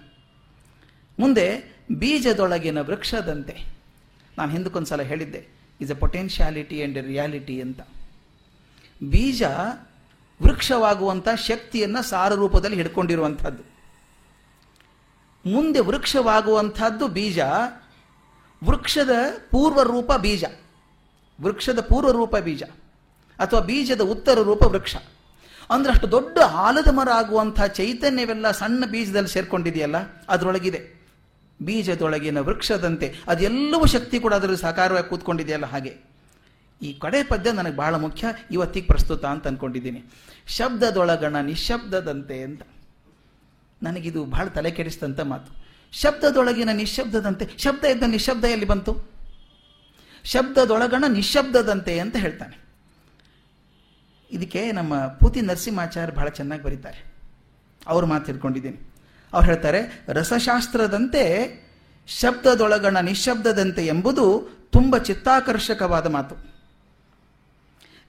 ಮುಂದೆ ಬೀಜದೊಳಗಿನ ವೃಕ್ಷದಂತೆ. ನಾನು ಹಿಂದಕ್ಕೊಂದು ಸಲ ಹೇಳಿದ್ದೆ is a potentiality and reality ಅಂತ. ಬೀಜ ವೃಕ್ಷವಾಗುವಂಥ ಶಕ್ತಿಯನ್ನು ಸಾರ ರೂಪದಲ್ಲಿ ಹಿಡ್ಕೊಂಡಿರುವಂಥದ್ದು ಮುಂದೆ ವೃಕ್ಷವಾಗುವಂಥದ್ದು ಬೀಜ, ವೃಕ್ಷದ ಪೂರ್ವ ರೂಪ ಬೀಜ. ವೃಕ್ಷದ ಪೂರ್ವ ರೂಪ ಬೀಜ. ಅಥವಾ ಬೀಜದ ಉತ್ತರ ರೂಪ ವೃಕ್ಷ. ಅಂದ್ರೆ ಅಷ್ಟು ದೊಡ್ಡ ಆಲದ ಮರ ಆಗುವಂತಹ ಚೈತನ್ಯವೆಲ್ಲ ಸಣ್ಣ ಬೀಜದಲ್ಲಿ ಸೇರ್ಕೊಂಡಿದೆಯಲ್ಲ, ಅದರೊಳಗಿದೆ. ಬೀಜದೊಳಗಿನ ವೃಕ್ಷದಂತೆ, ಅದೆಲ್ಲವೂ ಶಕ್ತಿ ಕೂಡ ಅದರಲ್ಲಿ ಸಾಕಾರವಾಗಿ ಕೂತ್ಕೊಂಡಿದೆಯಲ್ಲ ಹಾಗೆ. ಈ ಕಡೆ ಪದ್ಯ ನನಗೆ ಬಹಳ ಮುಖ್ಯ, ಇವತ್ತಿಗೆ ಪ್ರಸ್ತುತ ಅಂತ ಅಂದ್ಕೊಂಡಿದ್ದೀನಿ ಶಬ್ದದೊಳಗಣ ನಿಶಬ್ದದಂತೆ ಅಂತ. ನನಗಿದು ಬಹಳ ತಲೆ ಕೆಡಿಸಿದಂಥ ಮಾತು. ಶಬ್ದದೊಳಗಿನ ನಿಶಬ್ದದಂತೆ, ಶಬ್ದ ಇದ್ದ ನಿಶಬ್ದ ಎಲ್ಲಿ ಬಂತು? ಶಬ್ದದೊಳಗಣ ನಿಶಬ್ದದಂತೆ ಅಂತ ಹೇಳ್ತಾನೆ. ಇದಕ್ಕೆ ನಮ್ಮ ಪೂತಿ ನರಸಿಂಹಾಚಾರ್ಯ ಬಹಳ ಚೆನ್ನಾಗಿ ಬರೀತಾರೆ. ಅವ್ರ ಮಾತು ತಿಳ್ಕೊಂಡಿದ್ದೀನಿ. ಅವ್ರು ಹೇಳ್ತಾರೆ, ರಸಶಾಸ್ತ್ರದಂತೆ ಶಬ್ದದೊಳಗಣ ನಿಶಬ್ದದಂತೆ ಎಂಬುದು ತುಂಬ ಚಿತ್ತಾಕರ್ಷಕವಾದ ಮಾತು.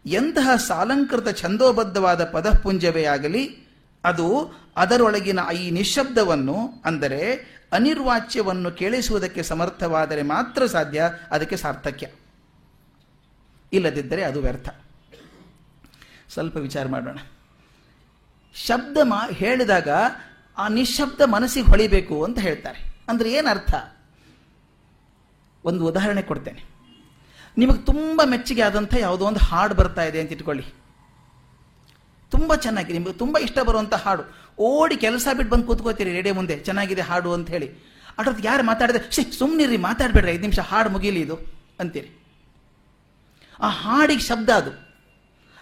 ಎಂತಹ ಸಾಲಂಕೃತ ಛಂದೋಬದ್ಧವಾದ ಪದಪುಂಜವೇ ಆಗಲಿ, ಅದು ಅದರೊಳಗಿನ ಈ ನಿಶಬ್ದವನ್ನು, ಅಂದರೆ ಅನಿರ್ವಾಚ್ಯವನ್ನು ಕೇಳಿಸುವುದಕ್ಕೆ ಸಮರ್ಥವಾದರೆ ಮಾತ್ರ ಸಾಧ್ಯ, ಅದಕ್ಕೆ ಸಾರ್ಥಕ್ಯ. ಇಲ್ಲದಿದ್ದರೆ ಅದು ವ್ಯರ್ಥ. ಸ್ವಲ್ಪ ವಿಚಾರ ಮಾಡೋಣ. ಶಬ್ದ ಮಾ, ಹೇಳಿದಾಗ ಆ ನಿಶಬ್ದ ಮನಸ್ಸಿಗೆ ಹೊಳಿಬೇಕು ಅಂತ ಹೇಳ್ತಾರೆ. ಅಂದ್ರೆ ಏನರ್ಥ ಒಂದು ಉದಾಹರಣೆ ಕೊಡ್ತೇನೆ. ನಿಮಗೆ ತುಂಬ ಮೆಚ್ಚುಗೆ ಆದಂಥ ಯಾವುದೋ ಒಂದು ಹಾಡು ಬರ್ತಾ ಇದೆ ಅಂತ ಇಟ್ಕೊಳ್ಳಿ. ತುಂಬ ಚೆನ್ನಾಗಿದೆ ನಿಮಗೆ ತುಂಬ ಇಷ್ಟ ಬರುವಂಥ ಹಾಡು. ಓಡಿ ಕೆಲಸ ಬಿಟ್ಟು ಬಂದು ಕೂತ್ಕೋತೀರಿ ರೇಡಿಯೋ ಮುಂದೆ. ಚೆನ್ನಾಗಿದೆ ಹಾಡು ಅಂತ ಹೇಳಿ. ಅದ್ರದ್ದು ಯಾರು ಮಾತಾಡಿದ್ರೆ ಶಿ ಸುಮ್ಮನಿರಿ ಮಾತಾಡಬೇಡ್ರಿ, ಐದು ನಿಮಿಷ ಹಾಡು ಮುಗೀಲಿ ಇದು ಅಂತೀರಿ. ಆ ಹಾಡಿಗೆ ಶಬ್ದ ಅದು.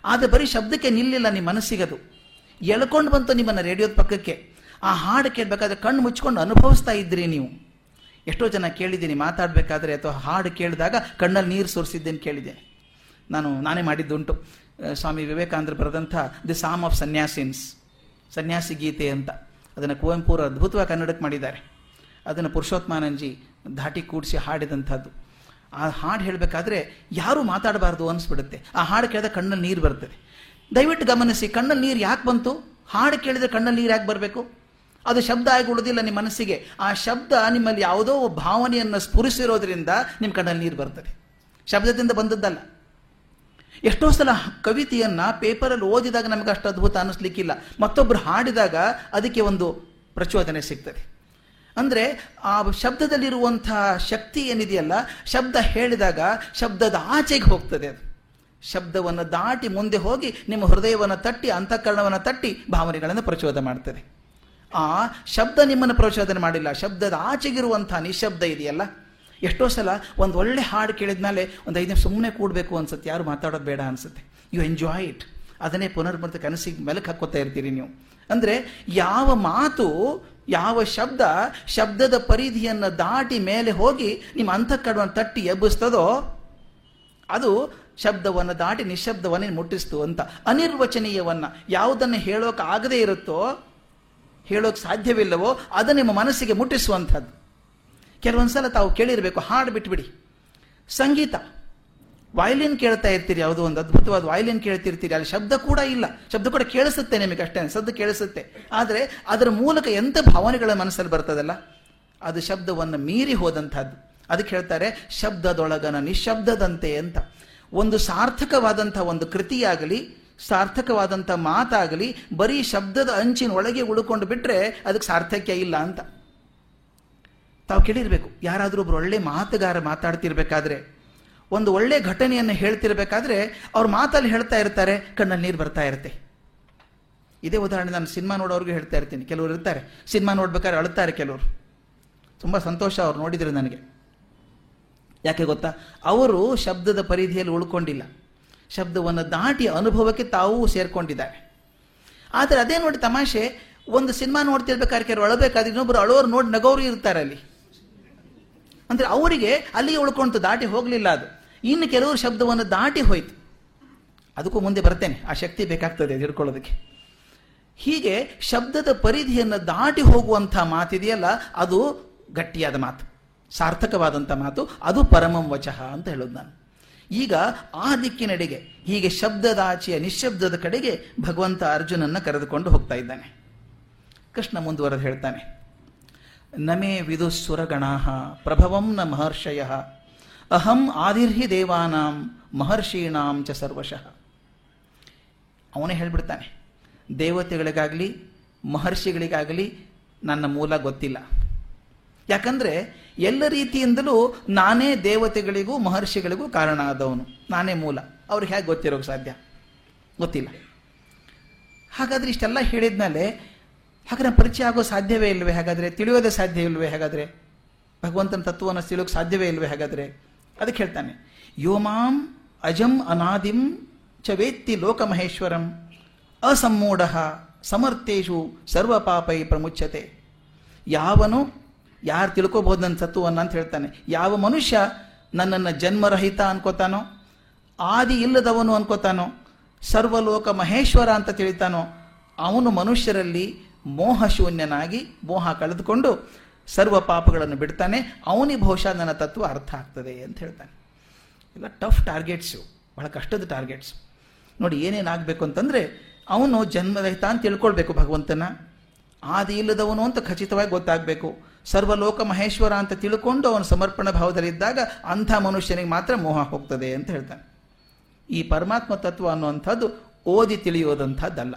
ಆದರೆ ಬರೀ ಶಬ್ದಕ್ಕೆ ನಿಲ್ಲಿಲ್ಲ ನಿಮ್ಮ ಮನಸ್ಸಿಗದು. ಎಳ್ಕೊಂಡು ಬಂತು ನಿಮ್ಮನ್ನು ರೇಡಿಯೋದ ಪಕ್ಕಕ್ಕೆ. ಆ ಹಾಡು ಕೇಳಬೇಕಾದ್ರೆ ಕಣ್ಣು ಮುಚ್ಕೊಂಡು ಅನುಭವಿಸ್ತಾ ಇದ್ರಿ ನೀವು. ಎಷ್ಟೋ ಜನ ಕೇಳಿದ್ದೀನಿ, ಮಾತಾಡಬೇಕಾದ್ರೆ ಅಥವಾ ಹಾಡು ಕೇಳಿದಾಗ ಕಣ್ಣಲ್ಲಿ ನೀರು ಸುರಿಸಿದ್ದೇನೆ ಕೇಳಿದ್ದೇನೆ ನಾನು, ನಾನೇ ಮಾಡಿದ್ದುಂಟು. ಸ್ವಾಮಿ ವಿವೇಕಾನಂದರು ಬರೆದಂಥ ದಿ ಸಾಮ್ ಆಫ್ ಸನ್ಯಾಸಿನ್ಸ್, ಸನ್ಯಾಸಿ ಗೀತೆ ಅಂತ. ಅದನ್ನು ಕುವೆಂಪುರ ಅದ್ಭುತವಾಗಿ ಕನ್ನಡಕ್ಕೆ ಮಾಡಿದ್ದಾರೆ. ಅದನ್ನು ಪುರುಷೋತ್ಮಾನಂಜಿ ಧಾಟಿ ಕೂಡಿಸಿ ಹಾಡಿದಂಥದ್ದು. ಆ ಹಾಡು ಹೇಳಬೇಕಾದ್ರೆ ಯಾರೂ ಮಾತಾಡಬಾರ್ದು ಅನಿಸ್ಬಿಡುತ್ತೆ. ಆ ಹಾಡು ಕೇಳಿದ ಕಣ್ಣಲ್ಲಿ ನೀರು ಬರ್ತದೆ. ದಯವಿಟ್ಟು ಗಮನಿಸಿ, ಕಣ್ಣಲ್ಲಿ ನೀರು ಯಾಕೆ ಬಂತು? ಹಾಡು ಕೇಳಿದ್ರೆ ಕಣ್ಣಲ್ಲಿ ನೀರು ಯಾಕೆ ಬರಬೇಕು? ಅದು ಶಬ್ದ ಆಗಿ ಉಳಿದಿಲ್ಲ ನಿಮ್ಮ ಮನಸ್ಸಿಗೆ. ಆ ಶಬ್ದ ನಿಮ್ಮಲ್ಲಿ ಯಾವುದೋ ಭಾವನೆಯನ್ನು ಸ್ಫುರಿಸಿರೋದ್ರಿಂದ ನಿಮ್ಮ ಕಣ್ಣಲ್ಲಿ ನೀರು ಬರ್ತದೆ. ಶಬ್ದದಿಂದ ಬಂದದ್ದಲ್ಲ. ಎಷ್ಟೋ ಸಲ ಕವಿತೆಯನ್ನು ಪೇಪರಲ್ಲಿ ಓದಿದಾಗ ನಮಗೆ ಅಷ್ಟು ಅದ್ಭುತ ಅನ್ನಿಸ್ಲಿಕ್ಕಿಲ್ಲ ಮತ್ತೊಬ್ಬರು ಹಾಡಿದಾಗ ಅದಕ್ಕೆ ಒಂದು ಪ್ರಚೋದನೆ ಸಿಗ್ತದೆ. ಅಂದರೆ ಆ ಶಬ್ದದಲ್ಲಿರುವಂತಹ ಶಕ್ತಿ ಏನಿದೆಯಲ್ಲ, ಶಬ್ದ ಹೇಳಿದಾಗ ಶಬ್ದದ ಆಚೆಗೆ ಹೋಗ್ತದೆ ಅದು. ಶಬ್ದವನ್ನು ದಾಟಿ ಮುಂದೆ ಹೋಗಿ ನಿಮ್ಮ ಹೃದಯವನ್ನು ತಟ್ಟಿ, ಅಂತಃಕರಣವನ್ನು ತಟ್ಟಿ ಭಾವನೆಗಳನ್ನು ಪ್ರಚೋದನೆ ಮಾಡ್ತದೆ. ಆ ಶಬ್ದ ನಿಮ್ಮನ್ನು ಪ್ರಚೋದನೆ ಮಾಡಿಲ್ಲ. ಶಬ್ದದ ಆಚೆಗಿರುವಂಥ ನಿಶಬ್ದ ಇದೆಯಲ್ಲ, ಎಷ್ಟೋ ಸಲ ಒಂದು ಒಳ್ಳೆ ಹಾಡು ಕೇಳಿದ ಮೇಲೆ ಒಂದು ಐದು ನಿಮಿಷ ಸುಮ್ಮನೆ ಕೂಡಬೇಕು ಅನ್ಸುತ್ತೆ. ಯಾರು ಮಾತಾಡೋದು ಬೇಡ ಅನ್ಸುತ್ತೆ. ಯು ಎಂಜಾಯ್ ಇಟ್ ಅದನ್ನೇ ಪುನರ್ಮೃತ ಕನಸಿಗೆ ಮೆಲಕ್ ಹಾಕೋತಾ ಇರ್ತೀರಿ ನೀವು. ಅಂದರೆ ಯಾವ ಮಾತು, ಯಾವ ಶಬ್ದ, ಶಬ್ದದ ಪರಿಧಿಯನ್ನು ದಾಟಿ ಮೇಲೆ ಹೋಗಿ ನಿಮ್ಮ ಅಂತಃಕಡವನ್ನು ತಟ್ಟಿ ಎಬ್ಬಿಸ್ತದೋ, ಅದು ಶಬ್ದವನ್ನು ದಾಟಿ ನಿಶಬ್ದವನ್ನೇ ಮುಟ್ಟಿಸ್ತು ಅಂತ. ಅನಿರ್ವಚನೀಯವನ್ನು ಯಾವುದನ್ನು ಹೇಳೋಕೆ ಆಗದೇ ಇರುತ್ತೋ, ಹೇಳೋಕೆ ಸಾಧ್ಯವಿಲ್ಲವೋ ಅದು ನಿಮ್ಮ ಮನಸ್ಸಿಗೆ ಮುಟ್ಟಿಸುವಂಥದ್ದು. ಕೆಲವೊಂದು ಸಲ ತಾವು ಕೇಳಿರಬೇಕು, ಹಾಡು ಬಿಟ್ಬಿಡಿ. ಸಂಗೀತ. ವಾಯ್ಲಿನ್ ಕೇಳ್ತಾ ಇರ್ತೀರಿ, ಯಾವುದೋ ಒಂದು ಅದ್ಭುತವಾದ ವಾಯ್ಲಿನ್ ಕೇಳ್ತಿರ್ತೀರಿ, ಅಲ್ಲಿ ಶಬ್ದ ಕೂಡ ಇಲ್ಲ. ಶಬ್ದ ಕೂಡ ಕೇಳಿಸುತ್ತೆ ನಿಮಗೆ ಅಷ್ಟೇ, ಸದ್ದು ಕೇಳಿಸುತ್ತೆ. ಆದರೆ ಅದರ ಮೂಲಕ ಎಂಥ ಭಾವನೆಗಳ ಮನಸ್ಸಲ್ಲಿ ಬರ್ತದಲ್ಲ? ಅದು ಶಬ್ದವನ್ನು ಮೀರಿ ಹೋದಂಥದ್ದು. ಅದಕ್ಕೆ ಹೇಳ್ತಾರೆ, ಶಬ್ದದೊಳಗನ ನಿಶಬ್ದದಂತೆ ಅಂತ. ಒಂದು ಸಾರ್ಥಕವಾದಂಥ ಒಂದು ಕೃತಿಯಾಗಲಿ, ಸಾರ್ಥಕವಾದಂಥ ಮಾತಾಗಲಿ, ಬರೀ ಶಬ್ದದ ಅಂಚಿನ ಒಳಗೆ ಉಳ್ಕೊಂಡು ಬಿಟ್ಟರೆ ಅದಕ್ಕೆ ಸಾರ್ಥಕ್ಯ ಇಲ್ಲ ಅಂತ. ತಾವು ಕೇಳಿರ್ಬೇಕು, ಯಾರಾದರೂ ಒಬ್ಬರು ಒಳ್ಳೆ ಮಾತುಗಾರ ಮಾತಾಡ್ತಿರ್ಬೇಕಾದ್ರೆ ಒಂದು ಒಳ್ಳೆ ಘಟನೆಯನ್ನು ಹೇಳ್ತಿರಬೇಕಾದ್ರೆ ಅವ್ರ ಮಾತಲ್ಲಿ ಹೇಳ್ತಾ ಇರ್ತಾರೆ, ಕಣ್ಣಲ್ಲಿ ನೀರು ಬರ್ತಾ ಇರುತ್ತೆ. ಇದೇ ಉದಾಹರಣೆ ನಾನು ಸಿನಿಮಾ ನೋಡೋರ್ಗೂ ಹೇಳ್ತಾ ಇರ್ತೀನಿ. ಕೆಲವರು ಇರ್ತಾರೆ. ಸಿನಿಮಾ ನೋಡ್ಬೇಕಾದ್ರೆ ಅಳುತ್ತಾರೆ ಕೆಲವರು. ತುಂಬ ಸಂತೋಷ ಅವ್ರು ನೋಡಿದ್ರೆ ನನಗೆ. ಯಾಕೆ ಗೊತ್ತಾ? ಅವರು ಶಬ್ದದ ಪರಿಧಿಯಲ್ಲಿ ಉಳ್ಕೊಂಡಿಲ್ಲ. ಶಬ್ದವನ್ನು ದಾಟಿ ಅನುಭವಕ್ಕೆ ತಾವೂ ಸೇರ್ಕೊಂಡಿದ್ದಾರೆ. ಆದರೆ ಅದೇ ನೋಡಿ ತಮಾಷೆ, ಒಂದು ಸಿನಿಮಾ ನೋಡ್ತಿರ್ಬೇಕಾದ್ರೆ ಕೆಲವರು ಅಳಬೇಕಾದ್ರೆ ಇನ್ನೊಬ್ರು ಅಳೋರು ನೋಡಿ ನಗೋರು ಇರ್ತಾರೆ ಅಲ್ಲಿ. ಅಂದರೆ ಅವರಿಗೆ ಅಲ್ಲಿಗೆ ಉಳ್ಕೊಂತು, ದಾಟಿ ಹೋಗಲಿಲ್ಲ ಅದು. ಇನ್ನು ಕೆಲವರು ಶಬ್ದವನ್ನು ದಾಟಿ ಹೋಯ್ತು. ಅದಕ್ಕೂ ಮುಂದೆ ಬರ್ತೇನೆ. ಆ ಶಕ್ತಿ ಬೇಕಾಗ್ತದೆ ಹಿಡ್ಕೊಳ್ಳೋದಕ್ಕೆ. ಹೀಗೆ ಶಬ್ದದ ಪರಿಧಿಯನ್ನು ದಾಟಿ ಹೋಗುವಂಥ ಮಾತಿದೆಯಲ್ಲ, ಅದು ಗಟ್ಟಿಯಾದ ಮಾತು, ಸಾರ್ಥಕವಾದಂಥ ಮಾತು, ಅದು ಪರಮಂ ವಚಃ ಅಂತ ಹೇಳೋದು ನಾನು. ಈಗ ಆ ದಿಕ್ಕಿನಡೆಗೆ, ಹೀಗೆ ಶಬ್ದದ ಆಚೆಯ ನಿಶ್ಶಬ್ದದ ಕಡೆಗೆ ಭಗವಂತ ಅರ್ಜುನನ್ನ ಕರೆದುಕೊಂಡು ಹೋಗ್ತಾ ಇದ್ದಾನೆ. ಕೃಷ್ಣ ಮುಂದುವರೆದು ಹೇಳ್ತಾನೆ, ನಮೇ ವಿದುಸ್ಸುರಗಣಾ ಪ್ರಭವಂ ನ ಮಹರ್ಷಯ ಅಹಂ ಆದಿರ್ಹಿ ದೇವಾನಾಂ ಮಹರ್ಷೀಣಾಂ ಚ ಸರ್ವಶಃ ಅವನೇ ಹೇಳ್ಬಿಡ್ತಾನೆ, ದೇವತೆಗಳಿಗಾಗಲಿ, ಮಹರ್ಷಿಗಳಿಗಾಗಲಿ ನನ್ನ ಮೂಲ ಗೊತ್ತಿಲ್ಲ. ಯಾಕಂದರೆ, ಎಲ್ಲ ರೀತಿಯಿಂದಲೂ ನಾನೇ ದೇವತೆಗಳಿಗೂ, ಮಹರ್ಷಿಗಳಿಗೂ ಕಾರಣ ಆದವನು ನಾನೇ ಮೂಲ. ಅವ್ರಿಗೆ ಹೇಗೆ ಗೊತ್ತಿರೋಕೆ ಸಾಧ್ಯ? ಗೊತ್ತಿಲ್ಲ. ಹಾಗಾದ್ರೆ ಇಷ್ಟೆಲ್ಲ ಹೇಳಿದ್ಮೇಲೆ ಹಾಗಾದ್ರೆ ಪರಿಚಯ ಆಗೋ ಸಾಧ್ಯವೇ ಇಲ್ವೇ? ಹಾಗಾದರೆ ತಿಳಿಯೋದೇ ಸಾಧ್ಯ ಇಲ್ವೇ? ಹಾಗಾದರೆ ಭಗವಂತನ ತತ್ವವನ್ನು ತಿಳಿಯೋಕೆ ಸಾಧ್ಯವೇ ಇಲ್ವೇ? ಹಾಗಾದ್ರೆ ಅದಕ್ಕೆ ಹೇಳ್ತಾನೆ ಯೋಮಾಂ ಅಜಂ ಅನಾದಿಂ ಚ ವೇತ್ತಿ ಲೋಕಮಹೇಶ್ವರಂ ಅಸಮ್ಮೂಢ ಸಮರ್ಥೇಶು ಸರ್ವ ಪಾಪೈ ಪ್ರಮುಚ್ಯತೆ. ಯಾವನು, ಯಾರು ತಿಳ್ಕೊಬಹುದು ನನ್ನ ಸತ್ವವನ್ನು ಅಂತ ಹೇಳ್ತಾನೆ. ಯಾವ ಮನುಷ್ಯ ನನ್ನನ್ನು ಜನ್ಮರಹಿತ ಅನ್ಕೋತಾನೋ, ಆದಿ ಇಲ್ಲದವನು ಅನ್ಕೋತಾನೋ ಸರ್ವಲೋಕ ಮಹೇಶ್ವರ ಅಂತ ತಿಳಿತಾನೋ, ಅವನು ಮನುಷ್ಯರಲ್ಲಿ ಮೋಹ ಶೂನ್ಯನಾಗಿ ಮೋಹ ಕಳೆದುಕೊಂಡು ಸರ್ವ ಪಾಪಗಳನ್ನು ಬಿಡ್ತಾನೆ, ಅವನಿಗೆ ಬಹುಶಃ ನನ್ನ ತತ್ವ ಅರ್ಥ ಆಗ್ತದೆ ಅಂತ ಹೇಳ್ತಾನೆ. ಇಲ್ಲ ಟಫ್ ಟಾರ್ಗೆಟ್ಸು ಬಹಳ ಕಷ್ಟದ ಟಾರ್ಗೆಟ್ಸ್ ನೋಡಿ ಏನೇನಾಗಬೇಕು ಅಂತಂದರೆ, ಅವನು ಜನ್ಮರಹಿತ ಅಂತ ತಿಳ್ಕೊಳ್ಬೇಕು ಭಗವಂತನ. ಆದಿ ಇಲ್ಲದವನು ಅಂತ ಖಚಿತವಾಗಿ ಗೊತ್ತಾಗಬೇಕು. ಸರ್ವಲೋಕ ಮಹೇಶ್ವರ ಅಂತ ತಿಳ್ಕೊಂಡು ಅವನು ಸಮರ್ಪಣ ಭಾವದಲ್ಲಿದ್ದಾಗ ಅಂಥ ಮನುಷ್ಯನಿಗೆ ಮಾತ್ರ ಮೋಹ ಹೋಗ್ತದೆ ಅಂತ ಹೇಳ್ತಾನೆ. ಈ ಪರಮಾತ್ಮ ತತ್ವ ಅನ್ನುವಂಥದ್ದು ಓದಿ ತಿಳಿಯೋದಂಥದ್ದಲ್ಲ.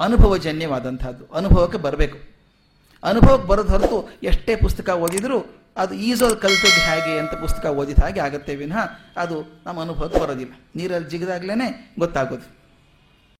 ಅನುಭವಜನ್ಯವಾದಂಥದ್ದು, ಅನುಭವಕ್ಕೆ ಬರಬೇಕು. ಅನುಭವಕ್ಕೆ ಬರೋದು ಹೊರತು ಎಷ್ಟೇ ಪುಸ್ತಕ ಓದಿದರೂ ಅದು ಈಜೋದು ಕಲ್ತದ್ದು ಹೇಗೆ ಅಂತ ಪುಸ್ತಕ ಓದಿದ ಹಾಗೆ ಆಗತ್ತೆ ವಿನಃ ಅದು ನಮ್ಮ ಅನುಭವಕ್ಕೆ ಬರೋದಿಲ್ಲ. ನೀರಲ್ಲಿ ಜಿಗಿದಾಗ್ಲೇ ಗೊತ್ತಾಗೋದು.